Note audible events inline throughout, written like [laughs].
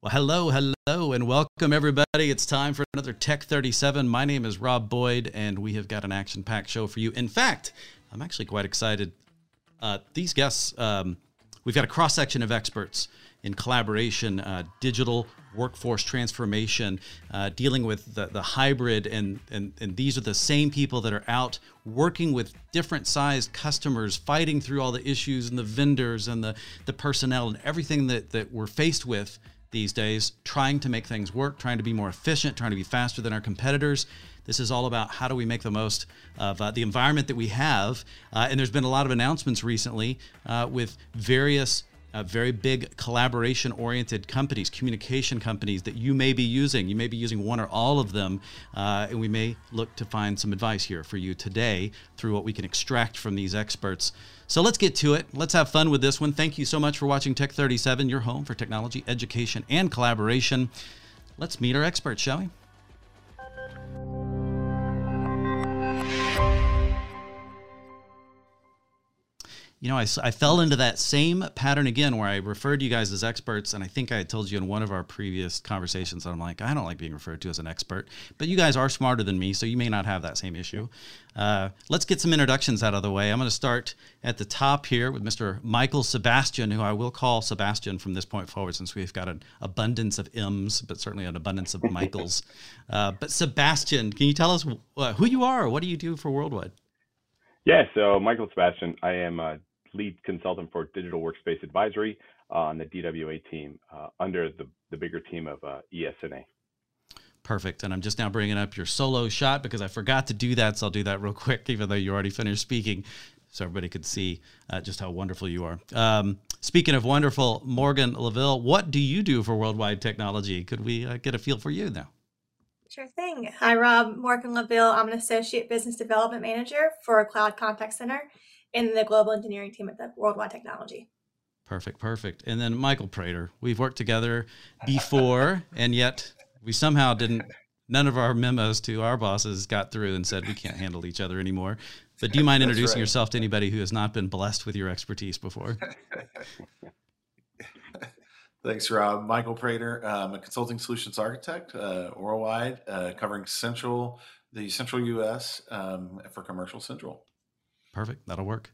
Well, hello, hello, and welcome everybody. It's time for another Tech 37. My name is Rob Boyd, and we have got an action packed show for you. In fact, I'm actually quite excited. Uh, these guests, um, we've got a cross section of experts in collaboration, uh, digital workforce transformation, uh, dealing with the, the hybrid, and, and, and these are the same people that are out working with different sized customers, fighting through all the issues and the vendors and the, the personnel and everything that, that we're faced with these days, trying to make things work, trying to be more efficient, trying to be faster than our competitors. This is all about how do we make the most of uh, the environment that we have. Uh, and there's been a lot of announcements recently uh, with various uh, very big collaboration oriented companies, communication companies that you may be using. You may be using one or all of them, uh, and we may look to find some advice here for you today through what we can extract from these experts. So let's get to it. Let's have fun with this one. Thank you so much for watching Tech 37, your home for technology, education, and collaboration. Let's meet our experts, shall we? You know, I, I fell into that same pattern again where I referred to you guys as experts. And I think I told you in one of our previous conversations that I'm like, I don't like being referred to as an expert, but you guys are smarter than me, so you may not have that same issue. Uh, let's get some introductions out of the way. I'm going to start at the top here with Mr. Michael Sebastian, who I will call Sebastian from this point forward since we've got an abundance of M's, but certainly an abundance of Michaels. [laughs] Uh, but Sebastian, can you tell us uh, who you are? What do you do for Worldwide? Yeah, so Michael Sebastian, I am a lead consultant for digital workspace advisory uh, on the DWA team uh, under the, the bigger team of uh, ESNA. Perfect. And I'm just now bringing up your solo shot because I forgot to do that. So I'll do that real [laughs] quick, even though you already finished speaking, so everybody could see uh, just how wonderful you are. Um, speaking of wonderful, Morgan LaVille, what do you do for Worldwide Technology? Could we uh, get a feel for you now? Sure thing. Hi, Rob. Morgan LaVille. I'm an Associate Business Development Manager for Cloud Contact Center in the global engineering team at the Worldwide Technology. Perfect, perfect. And then Michael Prater, we've worked together before, and yet we somehow didn't. None of our memos to our bosses got through and said we can't handle each other anymore. But do you mind introducing right. yourself to anybody who has not been blessed with your expertise before? [laughs] Thanks, Rob. Michael Prater, I'm a consulting solutions architect uh, worldwide, uh, covering central, the central U.S. Um, for Commercial Central. Perfect. That'll work.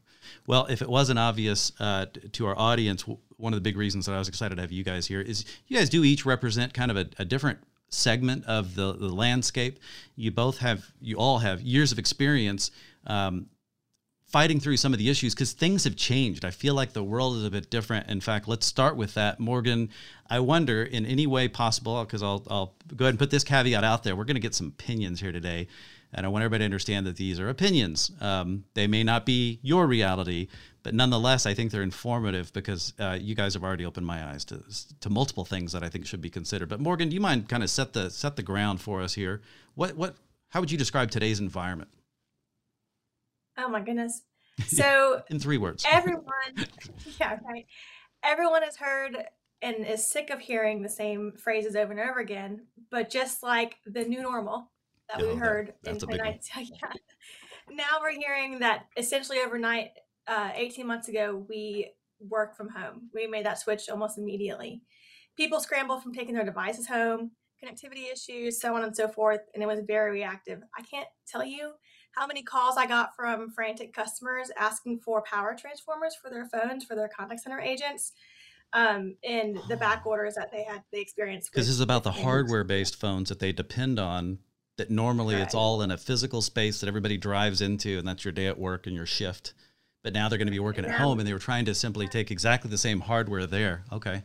Well, if it wasn't obvious uh, to our audience, one of the big reasons that I was excited to have you guys here is you guys do each represent kind of a, a different segment of the, the landscape. You both have, you all have years of experience um, fighting through some of the issues because things have changed. I feel like the world is a bit different. In fact, let's start with that. Morgan, I wonder in any way possible, because I'll, I'll go ahead and put this caveat out there. We're going to get some opinions here today. And I want everybody to understand that these are opinions. Um, they may not be your reality, but nonetheless, I think they're informative because uh, you guys have already opened my eyes to to multiple things that I think should be considered. But Morgan, do you mind kind of set the set the ground for us here? What what how would you describe today's environment? Oh my goodness. [laughs] So in three words. Everyone [laughs] [laughs] yeah, right. Everyone has heard and is sick of hearing the same phrases over and over again, but just like the new normal, that we heard that, in 2019. [laughs] Yeah. Now we're hearing that essentially overnight, uh, 18 months ago, we work from home. We made that switch almost immediately. People scramble from taking their devices home, connectivity issues, so on and so forth, and it was very reactive. I can't tell you how many calls I got from frantic customers asking for power transformers for their phones for their contact center agents um, and the [sighs] back orders that they had they experienced. Because this is about the hardware based phones that they depend on that normally right. it's all in a physical space that everybody drives into and that's your day at work and your shift. But now they're going to be working yeah. at home and they were trying to simply take exactly the same hardware there. Okay.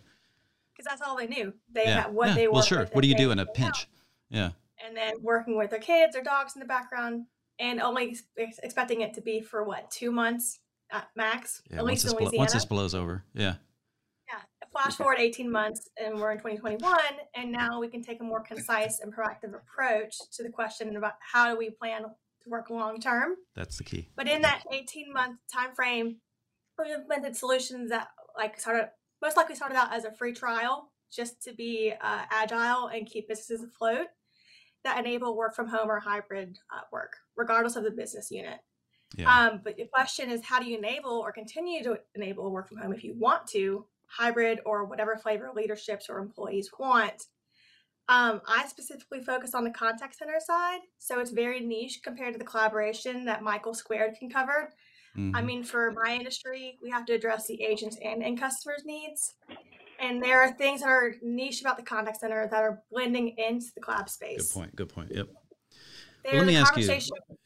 Because that's all they knew. They yeah. had what yeah. they were well sure. what do you do in a pinch? Yeah. And then working with their kids or dogs in the background and only expecting it to be for what two months at max? At least in Louisiana. once this blows over. Yeah flash forward 18 months and we're in 2021 and now we can take a more concise and proactive approach to the question about how do we plan to work long term that's the key. But in that 18 month time frame we implemented solutions that like started most likely started out as a free trial just to be uh, agile and keep businesses afloat that enable work from home or hybrid uh, work regardless of the business unit. Yeah. Um, but the question is, how do you enable or continue to enable work from home if you want to, hybrid or whatever flavor leaderships or employees want. Um, I specifically focus on the contact center side, so it's very niche compared to the collaboration that Michael Squared can cover. Mm-hmm. I mean, for my industry, we have to address the agents and end customers' needs. And there are things that are niche about the contact center that are blending into the collab space. Good point. Good point. Yep. Well, let me ask you.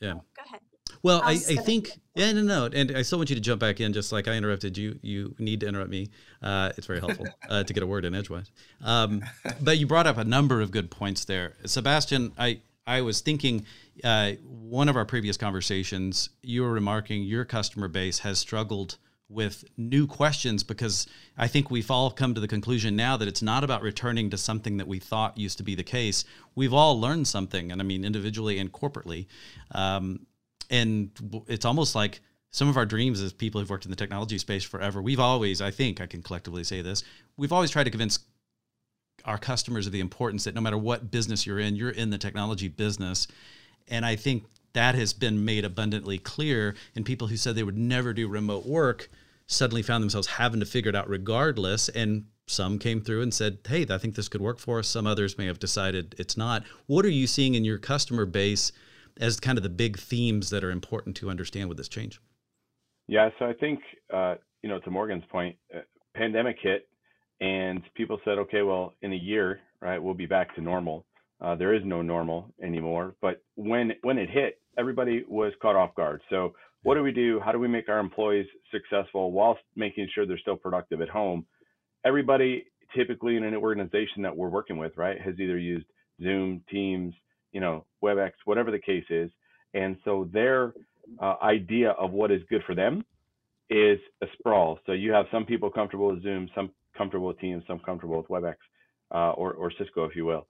Yeah. Go ahead. Well, I, I, think yeah, no, no, and I still want you to jump back in, just like I interrupted you. You need to interrupt me. Uh, it's very helpful [laughs] uh, to get a word in edgewise. Um, but you brought up a number of good points there, Sebastian. I I was thinking uh, one of our previous conversations, you were remarking your customer base has struggled with new questions because I think we've all come to the conclusion now that it's not about returning to something that we thought used to be the case. We've all learned something, and I mean individually and corporately. Um, and it's almost like some of our dreams as people who've worked in the technology space forever, we've always, I think I can collectively say this, we've always tried to convince our customers of the importance that no matter what business you're in, you're in the technology business. And I think that has been made abundantly clear. And people who said they would never do remote work suddenly found themselves having to figure it out regardless. And some came through and said, Hey, I think this could work for us. Some others may have decided it's not. What are you seeing in your customer base as kind of the big themes that are important to understand with this change? Yeah, so I think, uh, you know, to Morgan's point, uh, pandemic hit and people said, okay, well, in a year, right, we'll be back to normal. Uh, there is no normal anymore. But when when it hit, everybody was caught off guard. So what do we do? How do we make our employees successful whilst making sure they're still productive at home? Everybody typically in an organization that we're working with, right, has either used Zoom, Teams, you know, WebEx, whatever the case is. And so their uh, idea of what is good for them is a sprawl. So you have some people comfortable with Zoom, some comfortable with Teams, some comfortable with WebEx uh, or, or Cisco, if you will.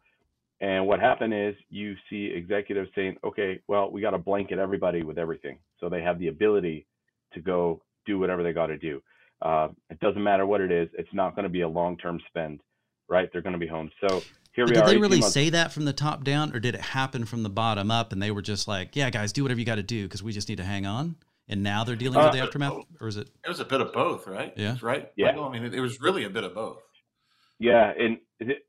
And what happened is you see executives saying, okay, well, we got to blanket everybody with everything. So they have the ability to go do whatever they got to do. Uh, it doesn't matter what it is. It's not going to be a long-term spend, right? They're going to be home. So here we did are. Did they really say that from the top down, or did it happen from the bottom up? And they were just like, "Yeah, guys, do whatever you got to do because we just need to hang on." And now they're dealing with the uh, aftermath, or is it? It was a bit of both, right? Yeah, right. Yeah, I mean, it, it was really a bit of both. Yeah, and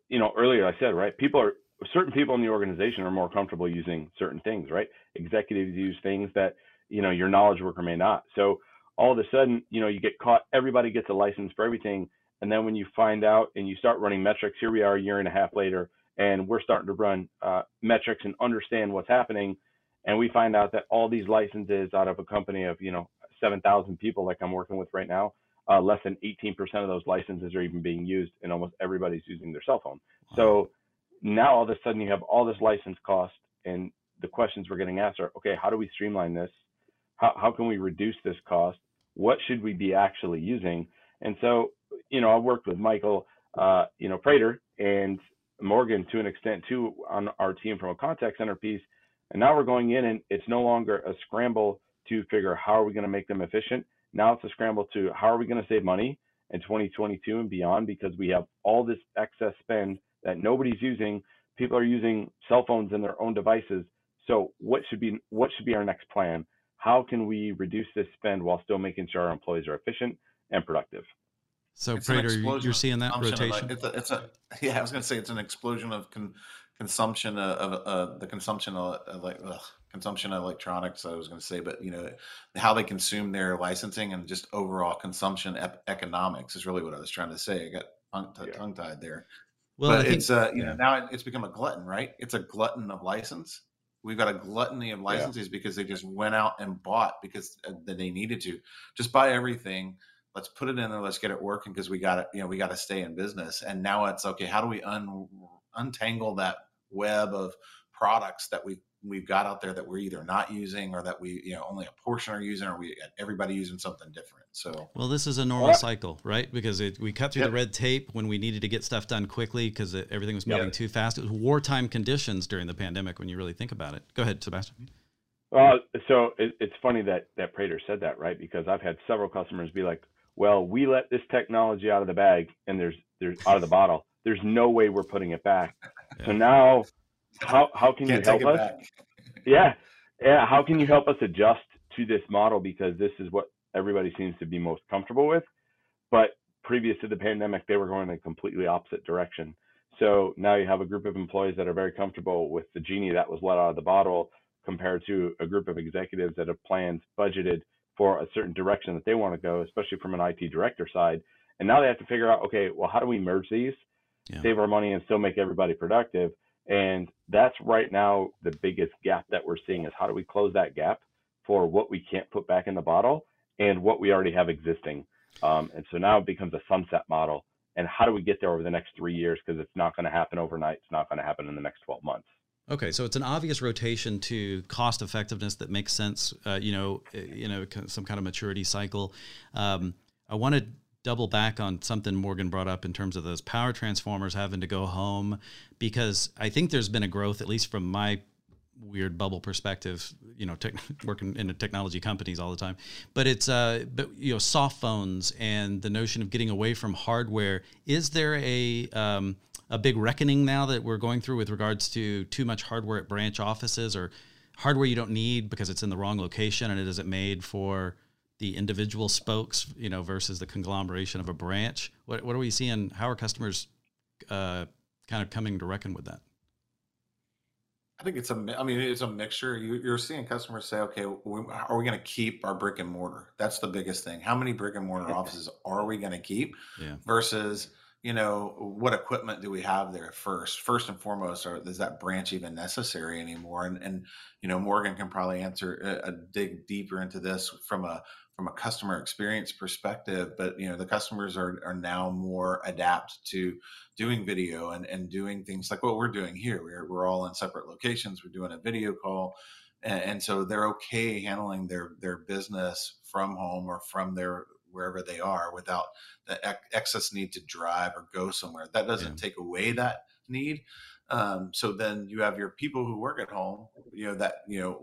you know, earlier I said, right, people are certain people in the organization are more comfortable using certain things, right? Executives use things that you know your knowledge worker may not. So all of a sudden, you know, you get caught. Everybody gets a license for everything, and then when you find out and you start running metrics, here we are a year and a half later, and we're starting to run uh, metrics and understand what's happening. And we find out that all these licenses out of a company of, you know, 7,000 people like I'm working with right now, uh, less than 18% of those licenses are even being used and almost everybody's using their cell phone. So now all of a sudden you have all this license cost and the questions we're getting asked are, okay, how do we streamline this? How, how can we reduce this cost? What should we be actually using? And so you know, I worked with Michael, uh, you know, Prater and Morgan to an extent too on our team from a contact center piece. And now we're going in and it's no longer a scramble to figure how are we going to make them efficient. Now it's a scramble to how are we going to save money in 2022 and beyond because we have all this excess spend that nobody's using. People are using cell phones and their own devices. So what should be what should be our next plan? How can we reduce this spend while still making sure our employees are efficient and productive? So, it's Prater, you're seeing that rotation? Like, it's, a, it's a, yeah, I was going to say it's an explosion of con, consumption of, of uh, the consumption of like consumption of electronics. I was going to say, but you know how they consume their licensing and just overall consumption ep- economics is really what I was trying to say. I got tongue, yeah. tongue tied there. Well, but think, it's uh, you yeah. know now it's become a glutton, right? It's a glutton of license. We've got a gluttony of licenses yeah. because they just went out and bought because uh, they needed to just buy everything let's put it in there let's get it working because we got to you know we got to stay in business. And now it's okay how do we un, untangle that web of products that we we've got out there that we're either not using or that we you know only a portion are using or we everybody using something different? So well this is a normal cycle right? Because it, we cut through yep. the red tape when we needed to get stuff done quickly because everything was moving yep. too fast. It was wartime conditions during the pandemic when you really think about it. Go ahead sebastian. Well so it, it's funny that that prater said that right? Because i've had several customers be like well, we let this technology out of the bag and there's there's out of the bottle. There's no way we're putting it back. Yeah. So now, how how can Can't you help us? Back. Yeah, yeah. How can you help us adjust to this model because this is what everybody seems to be most comfortable with? But previous to the pandemic, they were going in a completely opposite direction. So now you have a group of employees that are very comfortable with the genie that was let out of the bottle compared to a group of executives that have planned, budgeted for a certain direction that they want to go, especially from an IT director side. And now they have to figure out, okay, well, how do we merge these, yeah. save our money, and still make everybody productive? And that's right now the biggest gap that we're seeing is how do we close that gap for what we can't put back in the bottle and what we already have existing. Um, and so now it becomes a sunset model. And how do we get there over the next three years? Because it's not going to happen overnight. It's not going to happen in the next 12 months. Okay, so it's an obvious rotation to cost effectiveness that makes sense. Uh, you know, uh, you know, some kind of maturity cycle. Um, I want to double back on something Morgan brought up in terms of those power transformers having to go home, because I think there's been a growth, at least from my weird bubble perspective, you know, tech, [laughs] working in technology companies all the time. But it's uh, but you know, soft phones and the notion of getting away from hardware. Is there a um, a big reckoning now that we're going through with regards to too much hardware at branch offices or hardware you don't need because it's in the wrong location and it isn't made for the individual spokes, you know, versus the conglomeration of a branch. What what are we seeing? How are customers uh, kind of coming to reckon with that? I think it's a. I mean, it's a mixture. You, are seeing customers say, "Okay, are we going to keep our brick and mortar?" That's the biggest thing. How many brick and mortar offices are we going to keep? Yeah. Versus, you know, what equipment do we have there first? First and foremost, are, is that branch even necessary anymore? And and you know, Morgan can probably answer a, a dig deeper into this from a from a customer experience perspective but you know the customers are, are now more adapt to doing video and, and doing things like what we're doing here. We're, we're all in separate locations. We're doing a video call and, and so they're okay handling their their business from home or from their wherever they are without the excess need to drive or go somewhere. That doesn't yeah. take away that need. Um, so then you have your people who work at home you know that you know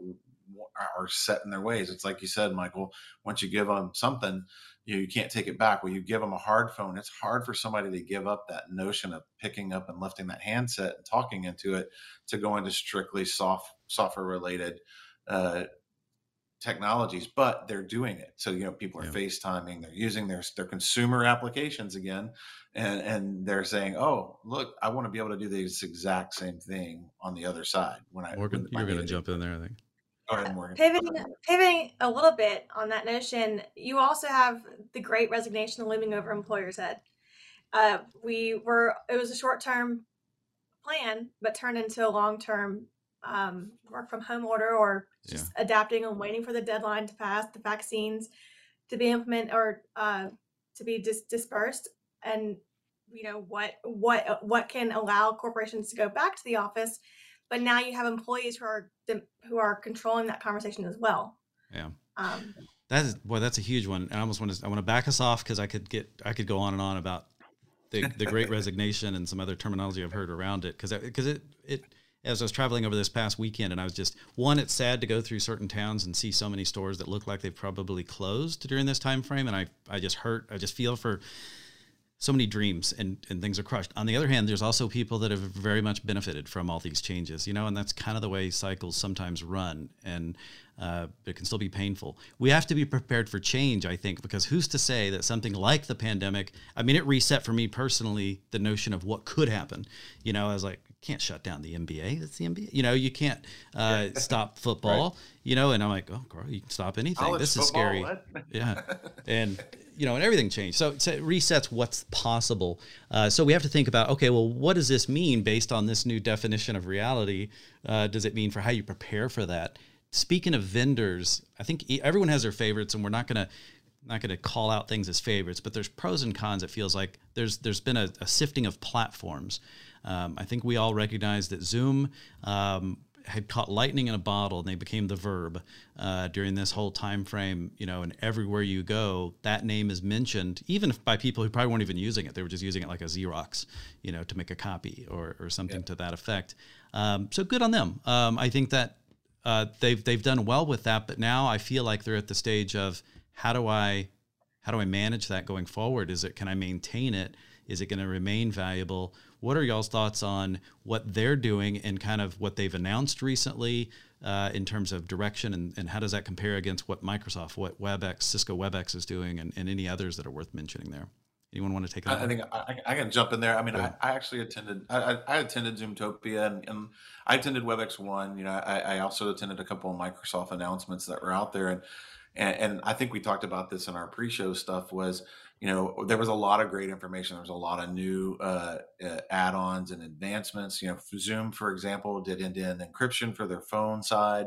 are set in their ways. It's like you said, Michael. Once you give them something, you, know, you can't take it back. When you give them a hard phone, it's hard for somebody to give up that notion of picking up and lifting that handset and talking into it to go into strictly soft software related uh, technologies. But they're doing it. So you know, people are yeah. FaceTiming. They're using their their consumer applications again, and and they're saying, "Oh, look, I want to be able to do this exact same thing on the other side." When I Morgan, you're going to jump in there, I think. Ahead, Pivoting, pivoting a little bit on that notion, you also have the great resignation looming over employers' head. Uh, we were, it was a short term plan, but turned into a long term um, work from home order or just yeah. adapting and waiting for the deadline to pass, the vaccines to be implemented or uh, to be dis- dispersed. And you know what what what can allow corporations to go back to the office but now you have employees who are who are controlling that conversation as well. Yeah. Um, that is boy, that's a huge one. And I almost want to I want to back us off because I could get I could go on and on about the the Great [laughs] Resignation and some other terminology I've heard around it because because it it as I was traveling over this past weekend and I was just one it's sad to go through certain towns and see so many stores that look like they've probably closed during this time frame and I I just hurt I just feel for so many dreams and, and things are crushed. On the other hand, there's also people that have very much benefited from all these changes, you know, and that's kind of the way cycles sometimes run. And uh, it can still be painful. We have to be prepared for change, I think, because who's to say that something like the pandemic, I mean, it reset for me personally the notion of what could happen. You know, I was like, can't shut down the NBA. It's the NBA. You know, you can't uh, stop [laughs] football. Right. You know, and I'm like, oh, girl, you can stop anything. College this is scary. [laughs] yeah, [laughs] and you know, and everything changed. So, so it resets what's possible. Uh, so we have to think about, okay, well, what does this mean based on this new definition of reality? Uh, does it mean for how you prepare for that? Speaking of vendors, I think everyone has their favorites, and we're not gonna not going to call out things as favorites, but there's pros and cons. It feels like there's there's been a, a sifting of platforms. Um, I think we all recognize that Zoom um, had caught lightning in a bottle and they became the verb uh, during this whole time frame you know and everywhere you go that name is mentioned even by people who probably weren't even using it. They were just using it like a xerox you know to make a copy or, or something yeah. to that effect. Um, so good on them. Um, i think that uh, they've they've done well with that but now i feel like they're at the stage of how do i how do i manage that going forward? Is it can i maintain it? Is it going to remain valuable what are y'all's thoughts on what they're doing and kind of what they've announced recently uh, in terms of direction, and, and how does that compare against what Microsoft, what WebEx, Cisco WebEx is doing, and, and any others that are worth mentioning there? Anyone want to take it? I, I think I, I, can jump in there. I mean, I, I, actually attended. I, I attended Zoomtopia, and, and, I attended WebEx One. You know, I, also attended a couple of Microsoft announcements that were out there, and, and and I think we talked about this in our pre-show stuff. Was you know there was a lot of great information. There was a lot of new uh, uh, add-ons and advancements. You know, Zoom, for example, did end-to-end encryption for their phone side.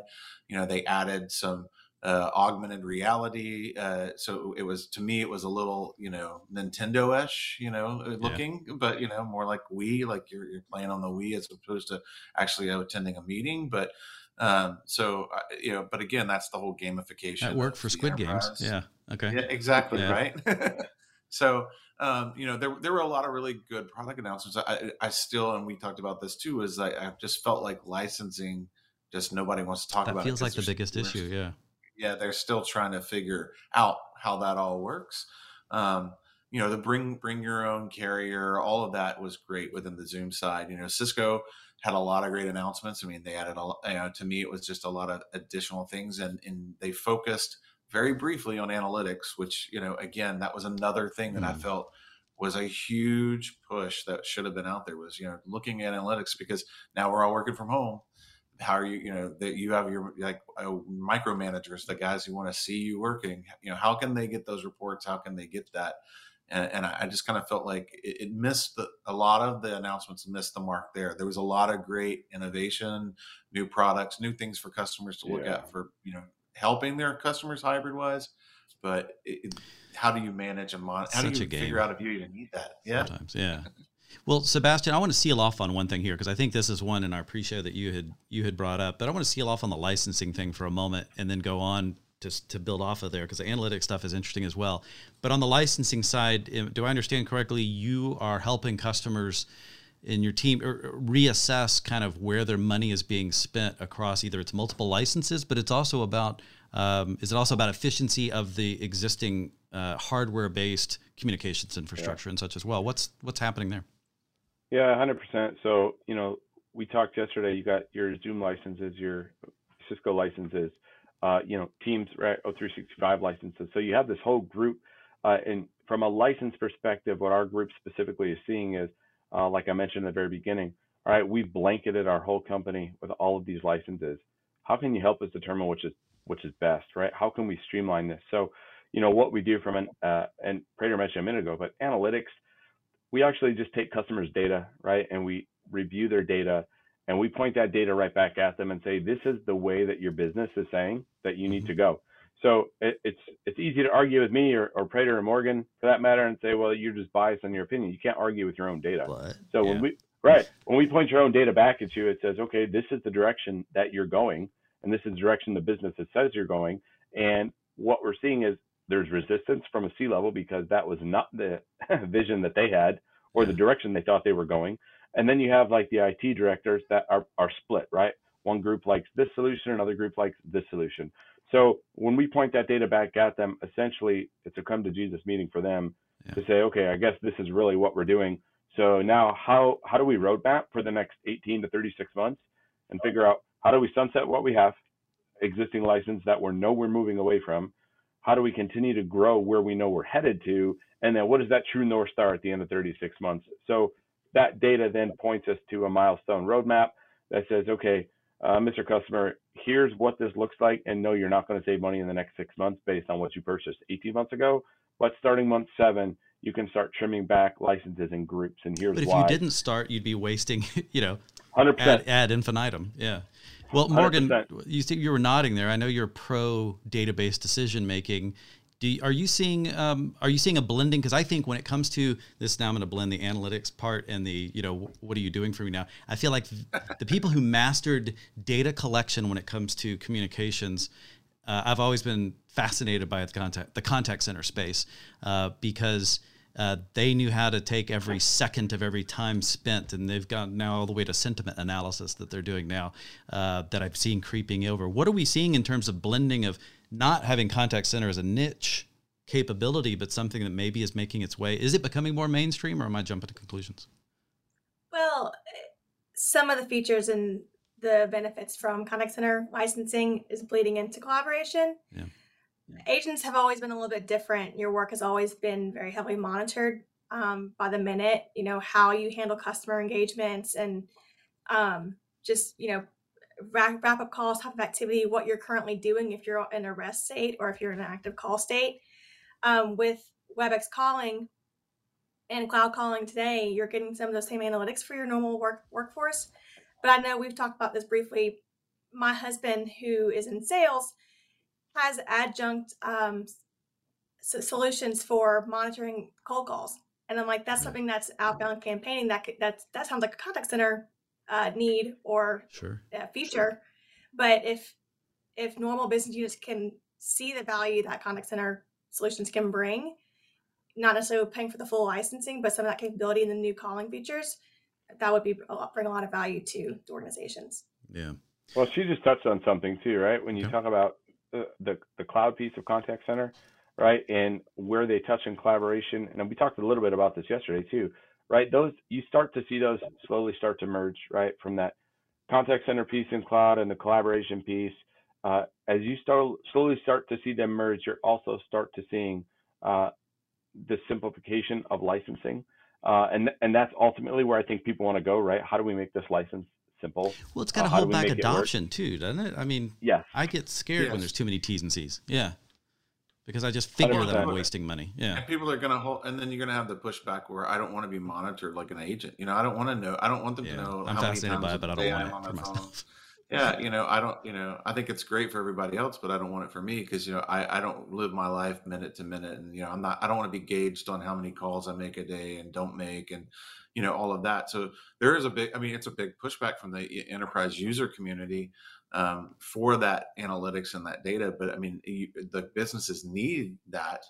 You know, they added some uh, augmented reality. Uh, so it was to me, it was a little you know Nintendo-ish, you know, uh, looking, yeah. but you know more like Wii, like you're, you're playing on the Wii as opposed to actually attending a meeting. But um, so uh, you know, but again, that's the whole gamification. That worked for Squid Games. Yeah. Okay. Yeah. Exactly. Yeah. Right. [laughs] so um, you know, there there were a lot of really good product announcements. I, I still, and we talked about this too, is I, I just felt like licensing just nobody wants to talk about. that about. Feels like the biggest issue. Yeah yeah, they're still trying to figure out how that all works. Um, you know, the bring bring your own carrier, all of that was great within the Zoom side. You know, Cisco had a lot of great announcements. I mean, they added a you know, to me, it was just a lot of additional things, and and they focused very briefly on analytics, which you know, again, that was another thing that mm. I felt was a huge push that should have been out there was you know looking at analytics because now we're all working from home. How are you you know that you have your like uh, micromanagers the guys who want to see you working. You know how can they get those reports? How can they get that? And, and I, just kind of felt like it, it missed the, a lot of the announcements missed the mark there. There was a lot of great innovation new products new things for customers to look yeah. at for you know helping their customers hybrid wise but it, how do you manage and monitor how Such do you figure out if you even need that yeah Sometimes, yeah well, Sebastian, I want to seal off on one thing here because I think this is one in our pre-show that you had you had brought up, but I want to seal off on the licensing thing for a moment and then go on to, to build off of there because the analytics stuff is interesting as well. But on the licensing side, do I understand correctly? You are helping customers in your team reassess kind of where their money is being spent across either it's multiple licenses, but it's also about um, is it also about efficiency of the existing uh, hardware-based communications infrastructure yeah. and such as well? What's what's happening there? Yeah, hundred percent. So you know, we talked yesterday. You got your Zoom licenses, your Cisco licenses, uh, you know, Teams right, O365 licenses. So you have this whole group. Uh, and from a license perspective, what our group specifically is seeing is, uh, like I mentioned at the very beginning, all right, we've blanketed our whole company with all of these licenses. How can you help us determine which is which is best, right? How can we streamline this? So, you know, what we do from an uh, and Prater mentioned a minute ago, but analytics we actually just take customers' data, right, and we review their data, and we point that data right back at them and say, this is the way that your business is saying that you need mm-hmm. to go. So it, it's it's easy to argue with me or, or Prater or Morgan for that matter and say, well, you're just biased on your opinion. You can't argue with your own data. What? So yeah. when we right when we point your own data back at you, it says, okay, this is the direction that you're going, and this is the direction the business says you're going. And what we're seeing is there's resistance from a C level because that was not the [laughs] vision that they had or the direction they thought they were going. And then you have like the IT directors that are, are split, right? One group likes this solution, another group likes this solution. So when we point that data back at them, essentially it's a come to Jesus meeting for them yeah. to say, okay, I guess this is really what we're doing. So now how how do we roadmap for the next 18 to 36 months and figure out how do we sunset what we have, existing license that we're know we're moving away from, how do we continue to grow where we know we're headed to? And then what is that true North Star at the end of 36 months? So that data then points us to a milestone roadmap that says, okay, uh, Mr. Customer, here's what this looks like. And no, you're not going to save money in the next six months based on what you purchased 18 months ago. But starting month seven, you can start trimming back licenses and groups. And here's but if why. you didn't start, you'd be wasting, [laughs] you know, 100%. Ad, ad infinitum. Yeah. Well, Morgan, 100%. you see, you were nodding there. I know you're pro database decision making. You, are you seeing um, are you seeing a blending? Because I think when it comes to this, now I'm going to blend the analytics part and the you know what are you doing for me now? I feel like the people who mastered data collection when it comes to communications, uh, I've always been fascinated by the contact the contact center space uh, because uh, they knew how to take every second of every time spent, and they've gone now all the way to sentiment analysis that they're doing now uh, that I've seen creeping over. What are we seeing in terms of blending of not having contact center as a niche capability, but something that maybe is making its way? Is it becoming more mainstream, or am I jumping to conclusions? Well, some of the features and the benefits from contact center licensing is bleeding into collaboration. Yeah agents have always been a little bit different. Your work has always been very heavily monitored um, by the minute. You know how you handle customer engagements and um, just you know wrap, wrap up calls, type of activity, what you're currently doing if you're in a rest state or if you're in an active call state. Um, with WebEx calling and cloud calling today, you're getting some of those same analytics for your normal work workforce. But I know we've talked about this briefly. My husband, who is in sales, has adjunct um, solutions for monitoring cold calls, and I'm like, that's something that's outbound campaigning. That that that sounds like a contact center uh, need or sure. uh, feature. But if if normal business units can see the value that contact center solutions can bring, not necessarily paying for the full licensing, but some of that capability and the new calling features, that would be a lot, bring a lot of value to the organizations. Yeah. Well, she just touched on something too, right? When you talk about the, the, the cloud piece of contact center, right, and where they touch in collaboration, and we talked a little bit about this yesterday too right? Those you start to see those slowly start to merge, right, from that contact center piece in cloud and the collaboration piece. Uh, as you start slowly start to see them merge, you're also start to seeing uh, the simplification of licensing, uh, and and that's ultimately where I think people want to go, right? How do we make this license simple? Well, it's got to uh, hold back adoption too, doesn't it? I mean, yes. I get scared yes. when there's too many T's and C's. Yeah because I just figure that I'm wasting money. Yeah. And people are going to hold, and then you're going to have the pushback where I don't want to be monitored like an agent. You know, I don't want to know. I don't want them yeah. to know. I'm fascinated by it, but I don't want it for myself. [laughs] yeah, you know, I don't. You know, I think it's great for everybody else, but I don't want it for me because you know, I I don't live my life minute to minute, and you know, I'm not. I don't want to be gauged on how many calls I make a day and don't make, and you know, all of that. So there is a big. I mean, it's a big pushback from the enterprise user community um, for that analytics and that data. But I mean, you, the businesses need that.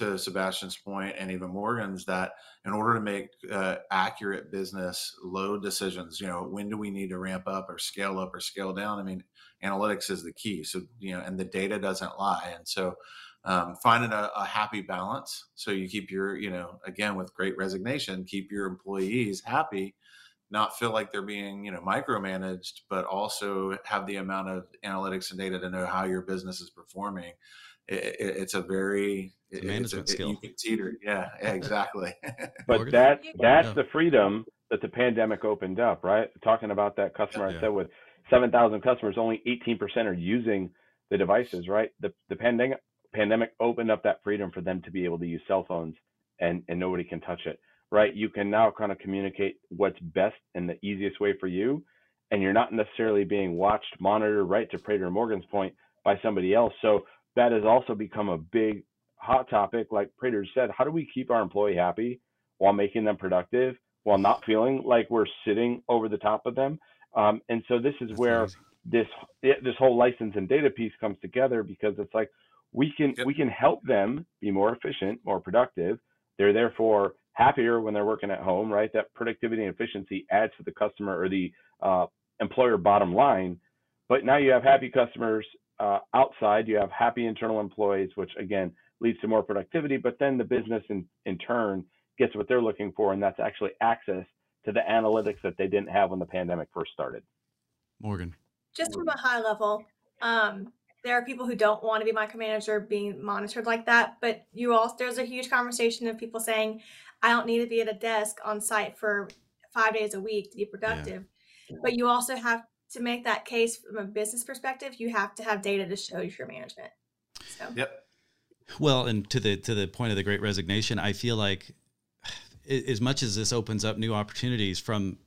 To Sebastian's point, and even Morgan's, that in order to make uh, accurate business load decisions, you know, when do we need to ramp up or scale up or scale down? I mean, analytics is the key. So you know, and the data doesn't lie, and so um, finding a, a, happy balance so you keep your you know again with great resignation keep your employees happy not feel like they're being you know micromanaged but also have the amount of analytics and data to know how your business is performing. It, it, it's a very it's a management skill. you can teeter yeah, yeah [laughs] exactly. [laughs] But that that's yeah. the freedom that the pandemic opened up right? Talking about that customer yeah. i said with 7000 customers only 18% are using the devices right? The, the pandemic pandemic opened up that freedom for them to be able to use cell phones and and nobody can touch it right? You can now kind of communicate what's best and the easiest way for you. And you're not necessarily being watched, monitored, right? To Prater Morgan's point, by somebody else. So that has also become a big hot topic. Like Prater said, how do we keep our employee happy while making them productive, while not feeling like we're sitting over the top of them? Um, and so this is That's where amazing. this this whole license and data piece comes together because it's like we can yep. we can help them be more efficient, more productive. They're therefore happier when they're working at home, right? That productivity and efficiency adds to the customer or the uh, employer bottom line. But now you have happy customers uh, outside, you have happy internal employees, which again leads to more productivity. But then the business in, in turn gets what they're looking for, and that's actually access to the analytics that they didn't have when the pandemic first started. Morgan. Just from a high level, um, there are people who don't want to be micromanager being monitored like that but you also there's a huge conversation of people saying i don't need to be at a desk on site for five days a week to be productive. Yeah. but you also have to make that case from a business perspective you have to have data to show your management so. Yep. Well and to the to the point of the great resignation i feel like as much as this opens up new opportunities from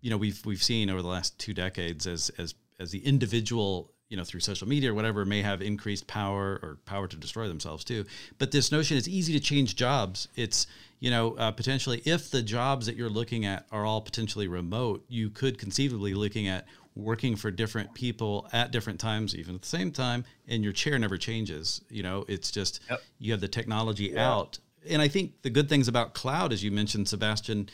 you know we've we've seen over the last two decades as as as the individual you know through social media or whatever may have increased power or power to destroy themselves too but this notion it's easy to change jobs it's you know uh, potentially if the jobs that you're looking at are all potentially remote you could conceivably looking at working for different people at different times even at the same time and your chair never changes you know it's just yep. you have the technology yeah. out and i think the good things about cloud as you mentioned sebastian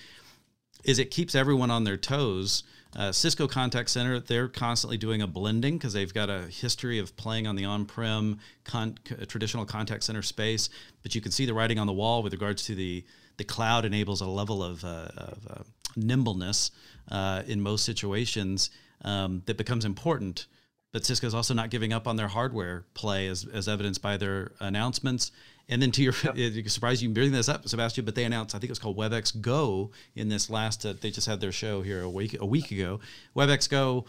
is it keeps everyone on their toes uh, Cisco Contact Center, they're constantly doing a blending because they've got a history of playing on the on-prem con- traditional contact center space. But you can see the writing on the wall with regards to the the cloud enables a level of, uh, of uh, nimbleness uh, in most situations um, that becomes important. But Cisco is also not giving up on their hardware play, as, as evidenced by their announcements And then to your yep. surprise, you bring this up, Sebastian, but they announced I think it was called WebEx Go in this last. Uh, they just had their show here a week a week ago. WebEx Go,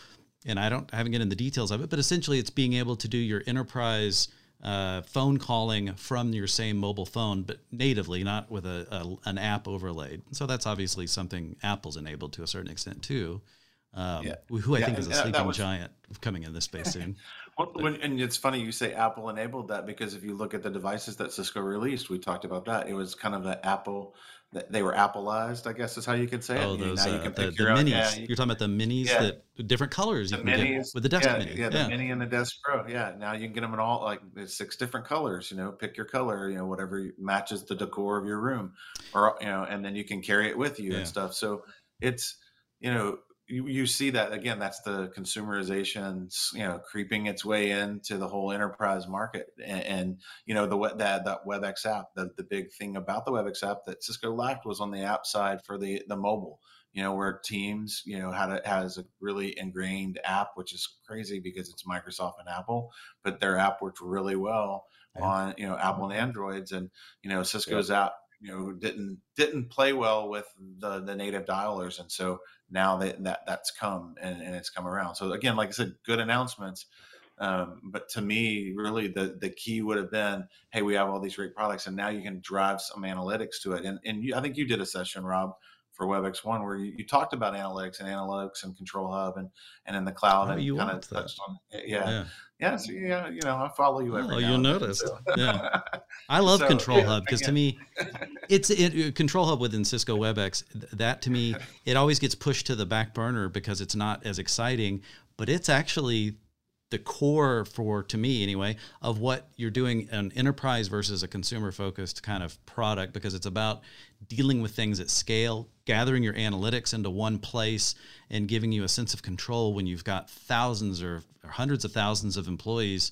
and I don't I haven't get into the details of it, but essentially it's being able to do your enterprise. Uh, phone calling from your same mobile phone, but natively, not with a, a, an app overlaid. So that's obviously something Apple's enabled to a certain extent too. Um, yeah. Who I yeah, think is a sleeping was, giant coming in this space soon. [laughs] Well, when, and it's funny you say Apple enabled that because if you look at the devices that Cisco released, we talked about that. It was kind of the Apple. They were Appleized, I guess is how you could say it. Oh, those uh, the, the minis. Yeah, you, are talking about the minis that different colors the you can minis, get with the Desk yeah, Mini. Yeah, the Mini and the Desk Pro. Yeah, now you can get them in all like six different colors. You know, pick your color. You know, whatever matches the decor of your room, or you know, and then you can carry it with you and stuff. So it's you know you, you see that again that's the consumerization you know creeping its way into the whole enterprise market and, and you know the that that webex app the, the big thing about the webex app that cisco lacked was on the app side for the the mobile you know where teams you know had a, has a really ingrained app which is crazy because it's microsoft and apple but their app worked really well yeah. on you know apple and androids and you know cisco's yeah. app you know didn't didn't play well with the the native dialers and so now that, that that's come and, and it's come around. So again, like I said, good announcements. Um, but to me, really the the key would have been, hey, we have all these great products, and now you can drive some analytics to it. And and you, I think you did a session, Rob, for WebEx One where you, you, talked about analytics and analytics and Control Hub and and in the cloud oh, and you kind of touched on yeah yeah yeah, so, yeah you know I follow you every. Oh, you'll notice. So. yeah, [laughs] I love so, Control yeah, Hub because to me, [laughs] it's it, uh, Control Hub within Cisco WebEx. That to me, it always gets pushed to the back burner because it's not as exciting. But it's actually the core for to me anyway of what you're doing an enterprise versus a consumer focused kind of product because it's about dealing with things at scale gathering your analytics into one place and giving you a sense of control when you've got thousands or, or hundreds of thousands of employees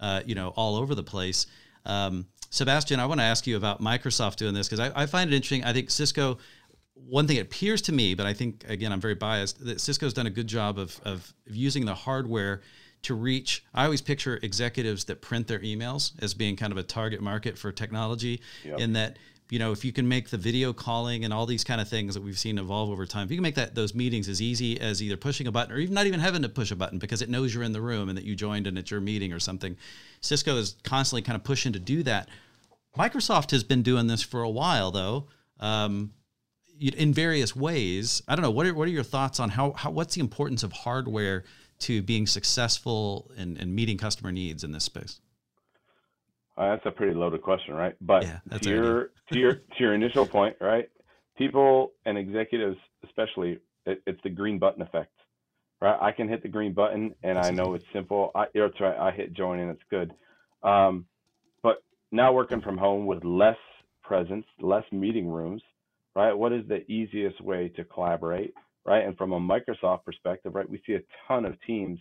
uh, you know all over the place. Um, sebastian i want to ask you about microsoft doing this because I, I find it interesting. I think cisco one thing it appears to me, but I think again I'm very biased that Cisco's done a good job of, of using the hardware to reach i always picture executives that print their emails as being kind of a target market for technology yep. in that you know if you can make the video calling and all these kind of things that we've seen evolve over time if you can make that those meetings as easy as either pushing a button or even not even having to push a button because it knows you're in the room and that you joined and it's your meeting or something. Cisco is constantly kind of pushing to do that. Microsoft has been doing this for a while though um, in various ways. I don't know what are, what are your thoughts on how, how what's the importance of hardware to being successful and, and meeting customer needs in this space? Uh, that's a pretty loaded question, right? But yeah, to your to your to your initial point, right? People and executives, especially, it, it's the green button effect, right? I can hit the green button and I know it's simple. I, it's right. I hit join and it's good. Um, but now working from home with less presence, less meeting rooms, right? What is the easiest way to collaborate? Right? And from a Microsoft perspective, right, we see a ton of teams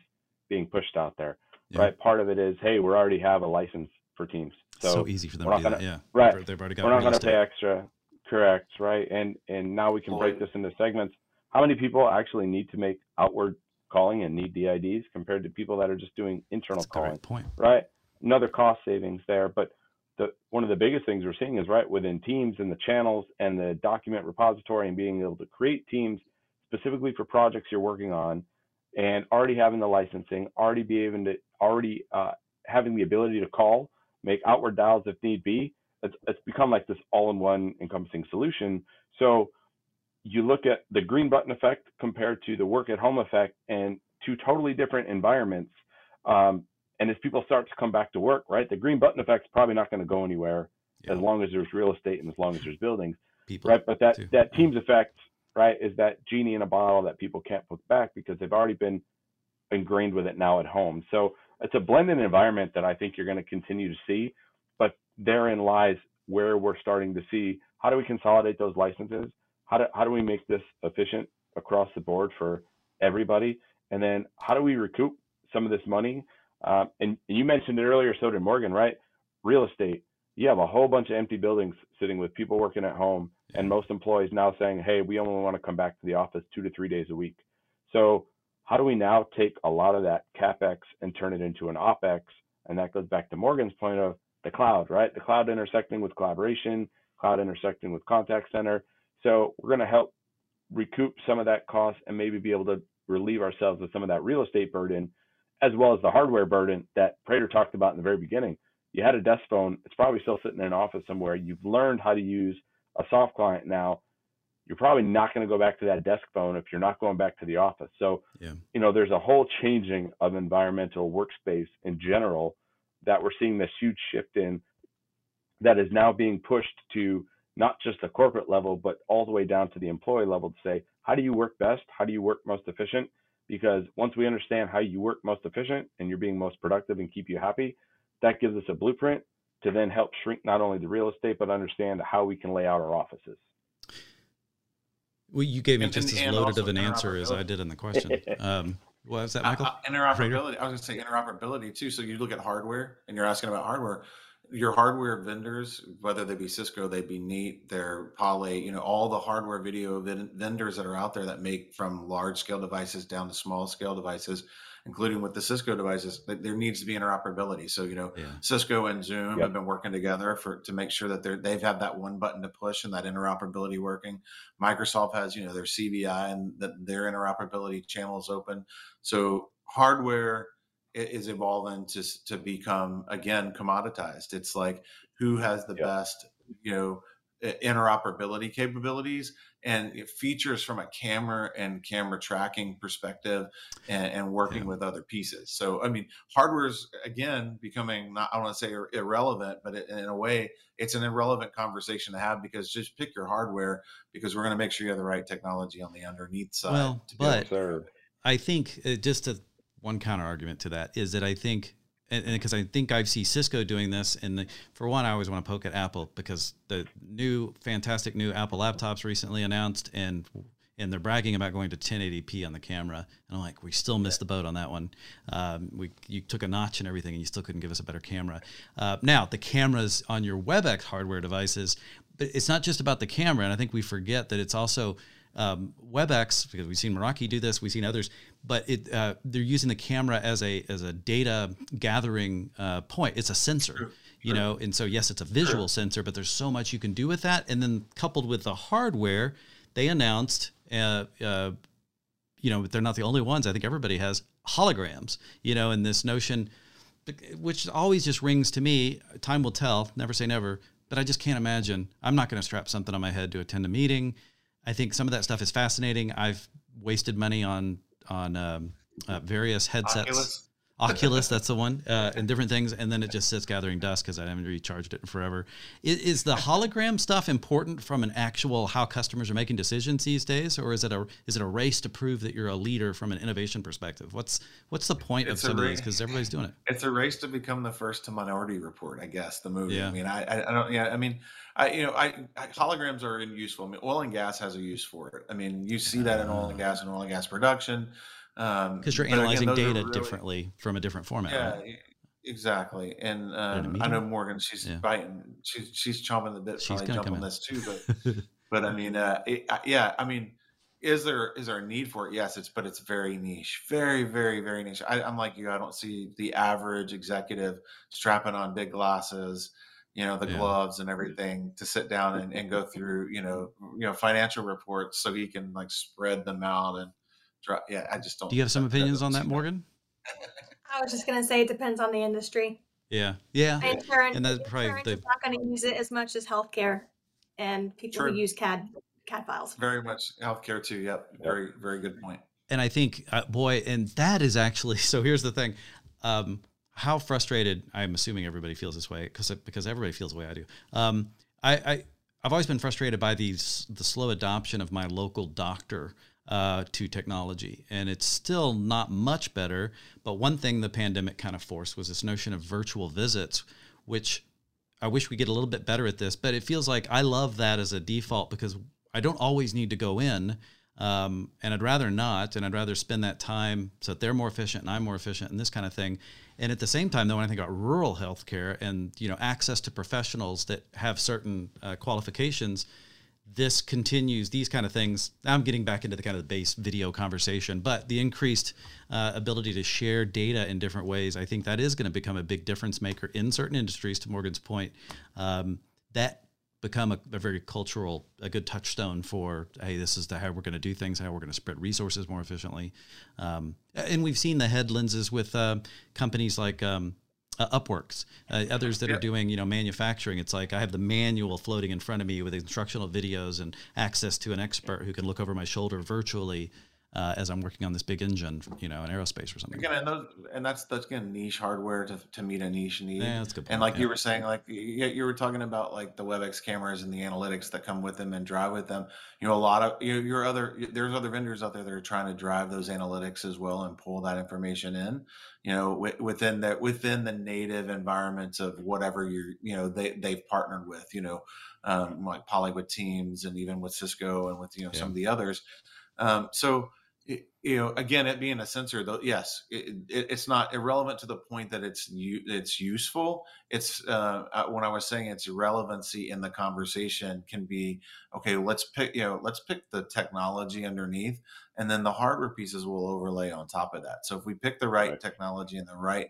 being pushed out there, yeah. right? Part of it is, hey, we already have a license for Teams, so, so easy for them to do gonna, that. Yeah, right. They've already got. We're not going to pay extra. Correct, right? And and now we can break this into segments. How many people actually need to make outward calling and need DIDs compared to people that are just doing internal That's calling? point. Right. Another cost savings there, but the, one of the biggest things we're seeing is right within teams and the channels and the document repository and being able to create teams specifically for projects you're working on and already having the licensing, already be able to already uh, having the ability to call, make outward dials if need be. It's, it's become like this all-in-one encompassing solution. So you look at the green button effect compared to the work at home effect and two totally different environments. Um, and as people start to come back to work, right, the green button effect is probably not going to go anywhere yeah. as long as there's real estate and as long as there's buildings, people right? But that too. that teams effect right, is that genie in a bottle that people can't put back because they've already been ingrained with it now at home. So it's a blended environment that I think you're going to continue to see, but therein lies where we're starting to see how do we consolidate those licenses? How do, how do we make this efficient across the board for everybody? And then how do we recoup some of this money? Um, and, and you mentioned it earlier, so did Morgan, right? Real estate. You have a whole bunch of empty buildings sitting with people working at home and most employees now saying, hey, we only want to come back to the office two to three days a week. So how do we now take a lot of that capex and turn it into an opex? And that goes back to Morgan's point of the cloud, right? The cloud intersecting with collaboration, cloud intersecting with contact center. So we're going to help recoup some of that cost and maybe be able to relieve ourselves of some of that real estate burden, as well as the hardware burden that Prater talked about in the very beginning. You had a desk phone, it's probably still sitting in an office somewhere. You've learned how to use a soft client now. You're probably not going to go back to that desk phone if you're not going back to the office. So, yeah. you know, there's a whole changing of environmental workspace in general that we're seeing this huge shift in that is now being pushed to not just the corporate level, but all the way down to the employee level to say, how do you work best? How do you work most efficient? Because once we understand how you work most efficient and you're being most productive and keep you happy, that gives us a blueprint to then help shrink not only the real estate, but understand how we can lay out our offices. Well, you gave me and, just and, as loaded of an answer as I did in the question. [laughs] Um, what was that, Michael? Uh, interoperability. I was going to say interoperability too. So you look at hardware, and you're asking about hardware your hardware vendors, whether they be Cisco, they be Neat, they're Poly, you know, all the hardware video vendors that are out there that make from large scale devices down to small scale devices, including with the Cisco devices, there needs to be interoperability. So, you know, yeah. Cisco and Zoom yep. have been working together for to make sure that they're they've had that one button to push and that interoperability working. Microsoft has, you know, their CVI and that their interoperability channels open. So hardware is evolving to to become again commoditized. It's like who has the best, you know, interoperability capabilities and features from a camera and camera tracking perspective and, and working yeah. with other pieces. So, I mean, hardware is again becoming not, I want to say irrelevant, but in a way, it's an irrelevant conversation to have because just pick your hardware because we're going to make sure you have the right technology on the underneath side. Well, but I think uh, just to one counter argument to that is that I think, and because I think I see Cisco doing this, and for one, I always want to poke at Apple because the new, fantastic new Apple laptops recently announced, and and they're bragging about going to 1080p on the camera, and I'm like, we still missed the boat on that one. Um, we you took a notch and everything, and you still couldn't give us a better camera. Uh, now the cameras on your WebEx hardware devices, but it's not just about the camera, and I think we forget that it's also um, WebEx, because we've seen Meraki do this, we've seen others, but it, uh, they're using the camera as a as a data gathering uh, point. It's a sensor, True. you True. know, and so yes, it's a visual True. sensor, but there's so much you can do with that. And then coupled with the hardware, they announced, uh, uh you know, they're not the only ones. I think everybody has holograms, you know, and this notion, which always just rings to me. Time will tell. Never say never. But I just can't imagine. I'm not going to strap something on my head to attend a meeting I think some of that stuff is fascinating. I've wasted money on on um, uh, various headsets. Oculus. [laughs] Oculus, that's the one, uh, and different things, and then it just sits gathering dust because I haven't recharged it in forever. Is, is, the hologram stuff important from an actual how customers are making decisions these days, or is it a is it a race to prove that you're a leader from an innovation perspective? What's what's the point it's of some of these? Because everybody's doing it. It's a race to become the first to Minority Report, I guess. The movie. Yeah. I mean, I, I, I don't. Yeah. I mean, I you know, I, I, holograms are useful. I mean, oil and gas has a use for it. I mean, you see that in oil and gas and oil and gas production. Um, because you're analyzing again, data really, differently from a different format. Yeah, right? exactly. And um, I know Morgan. She's yeah. biting. She's she's chomping the bit. She's probably on this too. But [laughs] but I mean, uh, it, yeah. I mean, is there is there a need for it? Yes, it's but it's very niche, very very very niche. I, I'm like you. I don't see the average executive strapping on big glasses you know the yeah. gloves and everything to sit down and, and go through you know you know financial reports so he can like spread them out and yeah, I just don't. Do you have some opinions on that, Morgan? I was just gonna say it depends on the industry. Yeah, yeah, insurance, and that's probably the... not going to use it as much as healthcare and people True. who use CAD CAD files. Very much healthcare too. Yep, very very good point. And I think, uh, boy, and that is actually [laughs] so. Here's the thing. Um, how frustrated I'm assuming everybody feels this way because because everybody feels the way I do. Um, I, I I've always been frustrated by these the slow adoption of my local doctor uh, to technology. And it's still not much better. But one thing the pandemic kind of forced was this notion of virtual visits, which I wish we get a little bit better at this. But it feels like I love that as a default because I don't always need to go in. Um, and I'd rather not, and I'd rather spend that time so that they're more efficient and I'm more efficient and this kind of thing. And at the same time, though, when I think about rural healthcare and you know access to professionals that have certain uh, qualifications, this continues these kind of things i'm getting back into the kind of the base video conversation but the increased uh, ability to share data in different ways i think that is going to become a big difference maker in certain industries to morgan's point. Um, that become a, a, very cultural a good touchstone for hey this is the how we're going to do things how we're going to spread resources more efficiently. Um, and we've seen the head lenses with uh, companies like um, uh, Upworks, uh, others that yep. are doing you know manufacturing. It's like I have the manual floating in front of me with instructional videos and access to an expert who can look over my shoulder virtually uh, as I'm working on this big engine, you know, in aerospace or something. Again, and, those, and that's that's again niche hardware to, to meet a niche need. Yeah, that's good. Point. And like yeah. you were saying, like you, you were talking about like the WebEx cameras and the analytics that come with them and drive with them. You know, a lot of you know, your other there's other vendors out there that are trying to drive those analytics as well and pull that information in. You know, w- within the within the native environments of whatever you're you know they they've partnered with. You know, um, like Poly with Teams and even with Cisco and with you know yeah. some of the others. Um, so you know, again, it being a sensor, though, yes, it, it, it's not irrelevant to the point that it's it's useful. It's uh, uh, when I was saying its relevancy in the conversation can be okay. Let's pick, you know, let's pick the technology underneath, and then the hardware pieces will overlay on top of that. So if we pick the right, right. technology and the right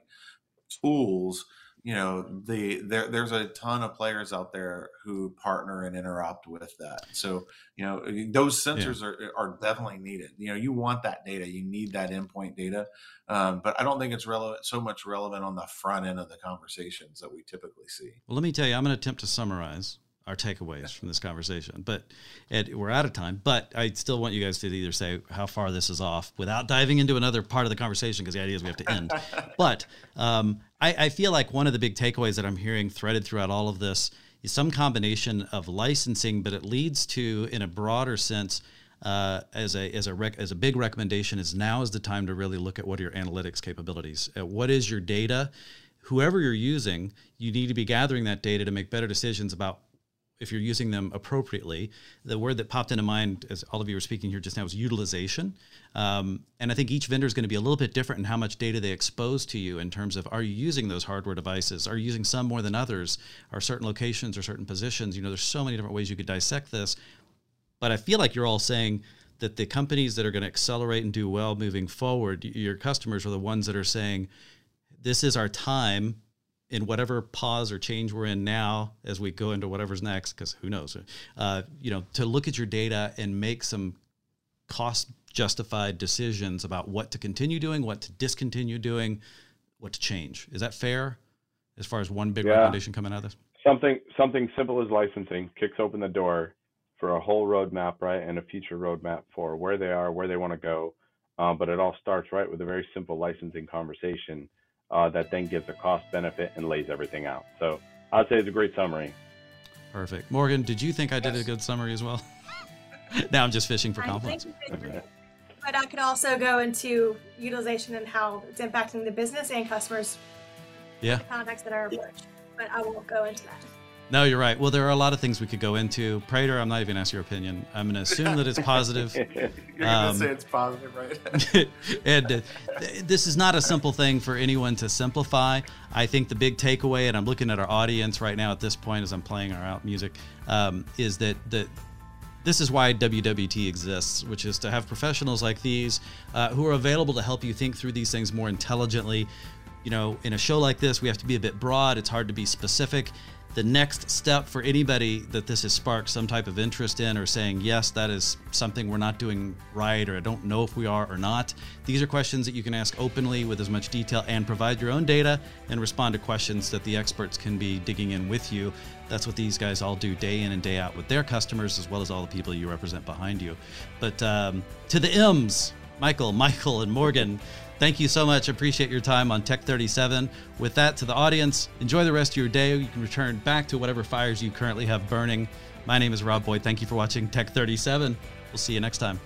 tools, you know the there there's a ton of players out there who partner and interop with that. So you know eh, those sensors yeah. are are definitely needed. You know you want that data. You need that endpoint data. Um, but i don't think it's relevant so much relevant on the front end of the conversations that we typically see. Well let me tell you i'm going to attempt to summarize our takeaways from this conversation. But Ed, we're out of time. But I still want you guys to either say how far this is off without diving into another part of the conversation because the idea is we have to end. [laughs] but um, I, I feel like one of the big takeaways that I'm hearing threaded throughout all of this is some combination of licensing, but it leads to, in a broader sense, uh, as a as a rec- as a big recommendation is now is the time to really look at what are your analytics capabilities. Uh, what is your data? Whoever you're using, you need to be gathering that data to make better decisions about if you're using them appropriately. The word that popped into mind as all of you were speaking here just now was utilization. Um, and I think each vendor is going to be a little bit different in how much data they expose to you in terms of are you using those hardware devices? Are you using some more than others? Are certain locations or certain positions? You know, there's so many different ways you could dissect this. But I feel like you're all saying that the companies that are going to accelerate and do well moving forward, your customers are the ones that are saying, this is our time in whatever pause or change we're in now as we go into whatever's next, because who knows, uh, you know, to look at your data and make some cost justified decisions about what to continue doing, what to discontinue doing, what to change. Is that fair as far as one big yeah. recommendation coming out of this? Something something simple as licensing kicks open the door for a whole roadmap, right, and a future roadmap for where they are, where they want to go. Um, but it all starts right with a very simple licensing conversation uh, that then gives a cost benefit and lays everything out. So I'd say it's a great summary. Perfect. Morgan, did you think I did yes. a good summary as well? [laughs] now I'm just fishing for compliments. But I could also go into utilization and how it's impacting the business and customers. Yeah. The context that are approached. But I won't go into that. No, you're right. Well, there are a lot of things we could go into. Prater, I'm not even ask your opinion. I'm going to assume that it's positive. [laughs] you're going to um, say it's positive, right? [laughs] and uh, this is not a simple thing for anyone to simplify. I think the big takeaway, and I'm looking at our audience right now at this point as I'm playing our out music, um, is that the this is why WWT exists, which is to have professionals like these uh, who are available to help you think through these things more intelligently. You know, in a show like this, we have to be a bit broad. It's hard to be specific the next step for anybody that this has sparked some type of interest in or saying, yes, that is something we're not doing right or I don't know if we are or not. These are questions that you can ask openly with as much detail and provide your own data and respond to questions that the experts can be digging in with you. That's what these guys all do day in and day out with their customers as well as all the people you represent behind you. But um, to the M's, Michael, [laughs] Michael, and Morgan, Thank you so much. Appreciate your time on Tech 37. With that, to the audience, enjoy the rest of your day. You can return back to whatever fires you currently have burning. My name is Rob Boyd. Thank you for watching Tech 37. We'll see you next time.